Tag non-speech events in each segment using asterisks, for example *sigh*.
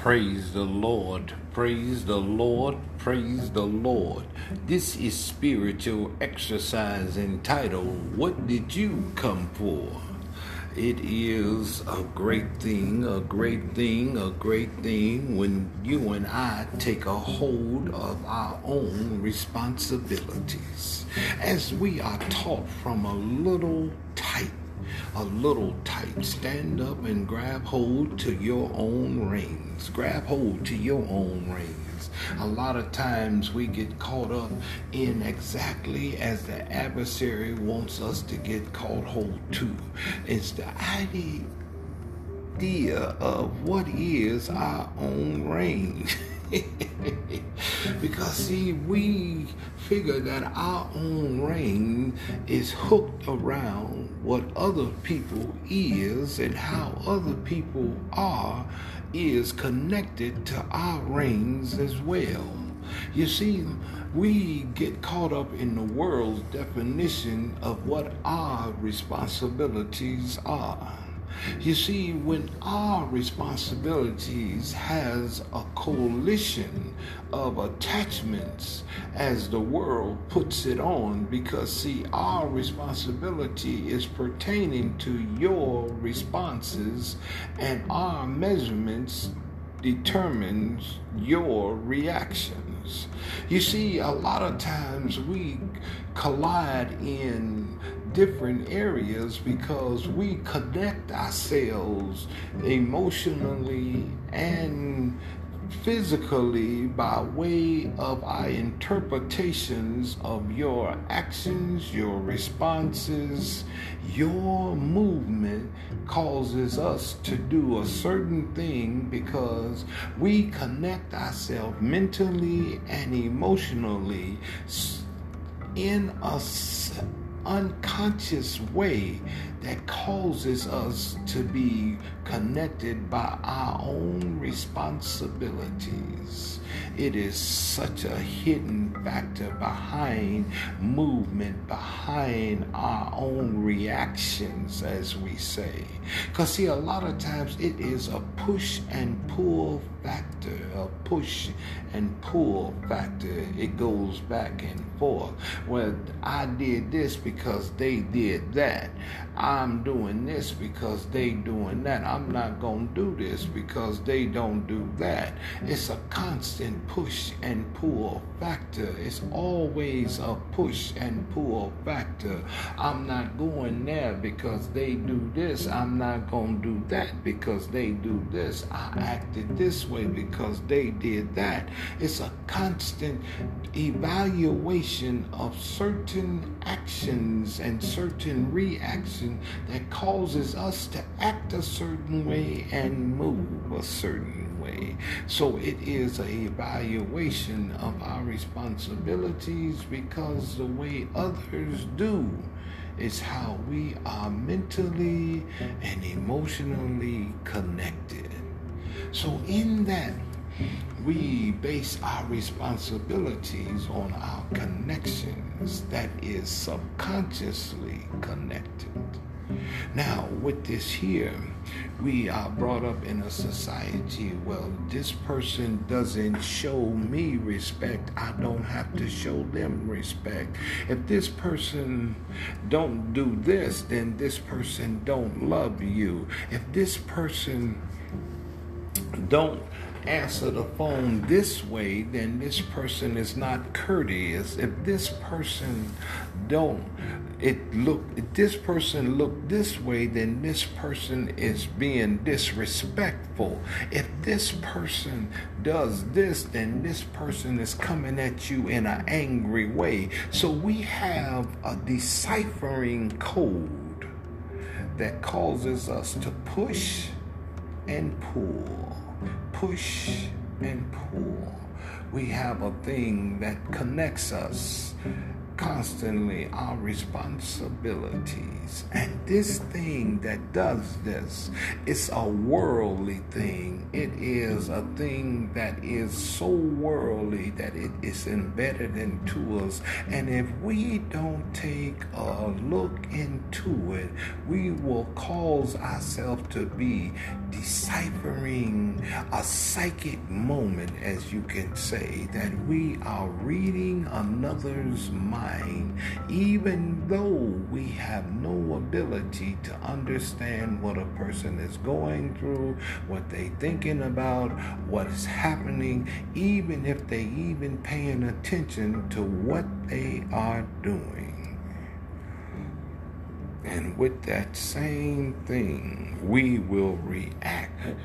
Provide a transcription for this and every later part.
Praise the Lord, praise the Lord, praise the Lord. This is spiritual exercise entitled, What Did You Come For? It is a great thing, a great thing, a great thing when you and I take a hold of our own responsibilities. As we are taught from a little type a little tight. Stand up and grab hold to your own reins. Grab hold to your own reins. A lot of times we get caught up in exactly as the adversary wants us to get caught hold to. It's the idea of what is our own reins. *laughs* because see, we figure that our own rein is hooked around what other people is and how other people are is connected to our reins as well. You see, we get caught up in the world's definition of what our responsibilities are. You see, when our responsibilities has a coalition of attachments as the world puts it on, because see, our responsibility is pertaining to your responses and our measurements determines your reactions. You see, a lot of times we collide in different areas because we connect ourselves emotionally and physically by way of our interpretations of your actions, your responses, your movement causes us to do a certain thing because we connect ourselves mentally and emotionally in a unconscious way that causes us to be connected by our own responsibilities. It is such a hidden factor behind movement, behind our own reactions, as we say. Because, see, a lot of times it is a push and pull factor, a push and pull factor. It goes back and forth. Well, I did this because they did that. I'm doing this because they doing that. I'm not going to do this because they don't do that. It's a constant push and pull factor. It's always a push and pull factor. I'm not going there because they do this. I'm not going to do that because they do this. I acted this way because they did that. It's a constant evaluation of certain actions and certain reactions that causes us to act a certain way and move a certain way. So it is a evaluation of our responsibilities because the way others do is how we are mentally and emotionally connected. So in that we base our responsibilities on our connections that is subconsciously connected. Now, with this here, we are brought up in a society, well, this person doesn't show me respect, I don't have to show them respect. If this person don't do this, then this person don't love you. If this person don't answer the phone this way, then this person is not courteous. If this person don't it look if this person look this way, then this person is being disrespectful. If this person does this, then this person is coming at you in an angry way. So we have a deciphering code that causes us to push and pull push and pull. We have a thing that connects us constantly our responsibilities. And this thing that does this is a worldly thing. It is a thing that is so worldly that it is embedded into us. And if we don't take a look into it, we will cause ourselves to be deciphering a psychic moment, as you can say, that we are reading another's mind, even though we have no ability to understand what a person is going through, what they're thinking about, what is happening, even if they even paying attention to what they are doing. And with that same thing, we will react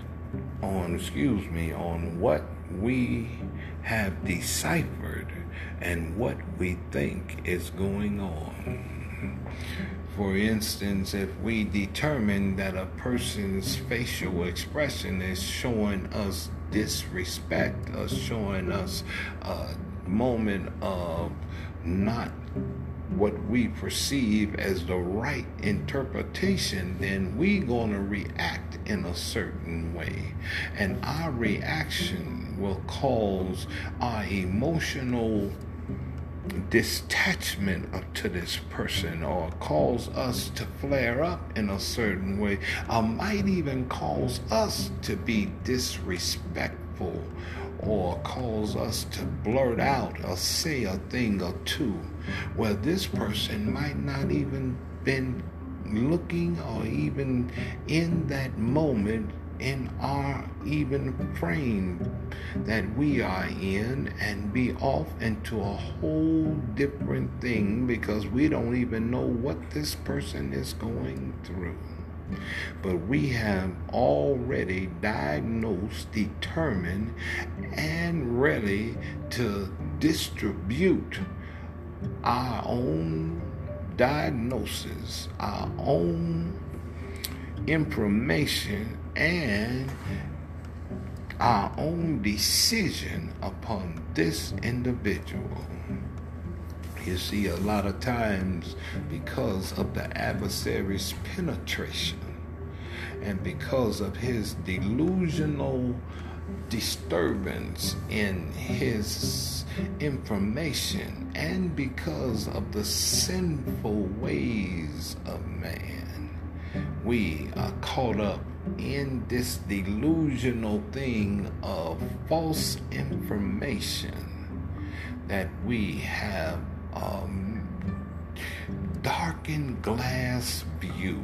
on, excuse me, on what we have deciphered and what we think is going on. For instance, if we determine that a person's facial expression is showing us disrespect, or showing us a moment of not what we perceive as the right interpretation, then we're going to react in a certain way. And our reaction will cause our emotional detachment up to this person or cause us to flare up in a certain way. Or might even cause us to be disrespectful or cause us to blurt out or say a thing or two. Where this person might not even been looking or even in that moment in our even frame that we are in and be off into a whole different thing because we don't even know what this person is going through. But we have already diagnosed, determined, and ready to distribute our own diagnosis, our own information, and our own decision upon this individual. You see, a lot of times, because of the adversary's penetration and because of his delusional disturbance in his information and because of the sinful ways of man, we are caught up in this delusional thing of false information that we have um, a darkened glass view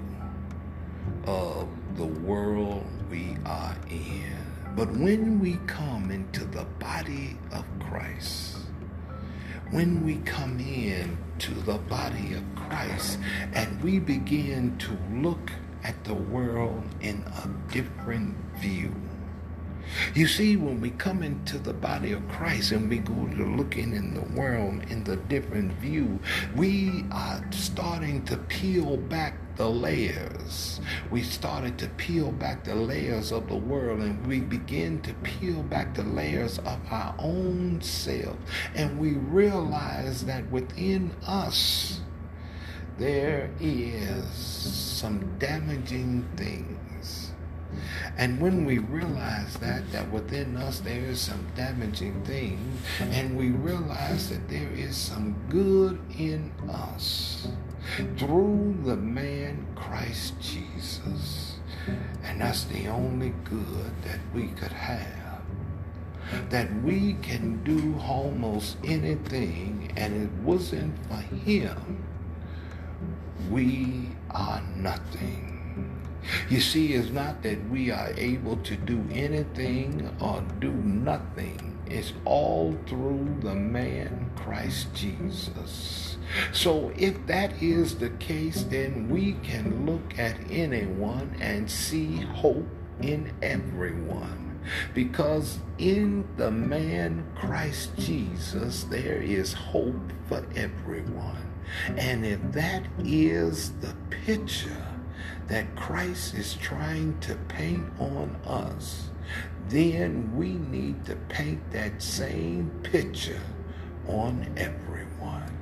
of the world we are in. But when we come into the body of Christ, when we come in to the body of Christ and we begin to look at the world in a different view, you see, when we come into the body of Christ and we go to looking in the world in the different view, we are starting to peel back the layers. We started to peel back the layers of the world and we begin to peel back the layers of our own self. And we realize that within us, there is some damaging things and when we realize that, that within us there is some damaging things, and we realize that there is some good in us through the man Christ Jesus. And that's the only good that we could have. That we can do almost anything, and it wasn't for him, we are nothing. You see, it's not that we are able to do anything or do nothing. It's all through the man Christ Jesus. So if that is the case, then we can look at anyone and see hope in everyone. Because in the man Christ Jesus, there is hope for everyone. And if that is the picture, that Christ is trying to paint on us, then we need to paint that same picture on everyone.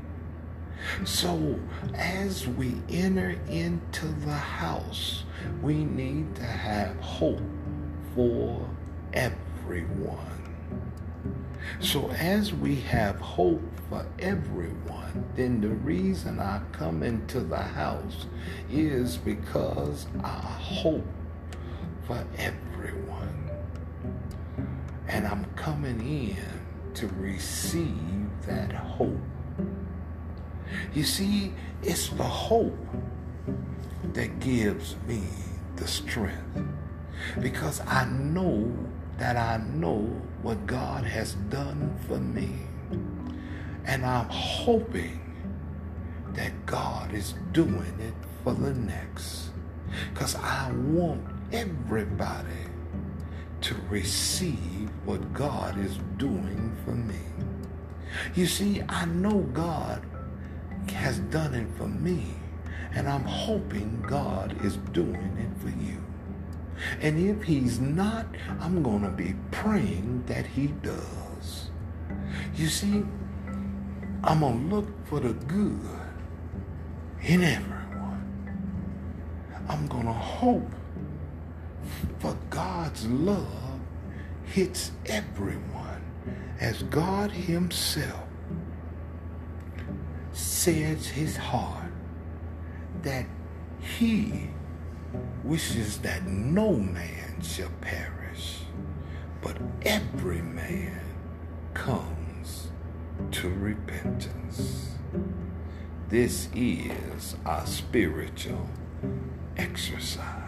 So, as we enter into the house, we need to have hope for everyone. So, as we have hope for everyone, then the reason I come into the house is because I hope for everyone. And I'm coming in to receive that hope. You see, it's the hope that gives me the strength because I know that I know what God has done for me. And I'm hoping that God is doing it for the next. Because I want everybody to receive what God is doing for me. You see, I know God has done it for me, and I'm hoping God is doing it for you. And if he's not, I'm going to be praying that he does. You see, I'm going to look for the good in everyone. I'm going to hope for God's love hits everyone as God himself says his heart that he wishes that no man shall perish, but every man comes to repentance. This is our spiritual exercise.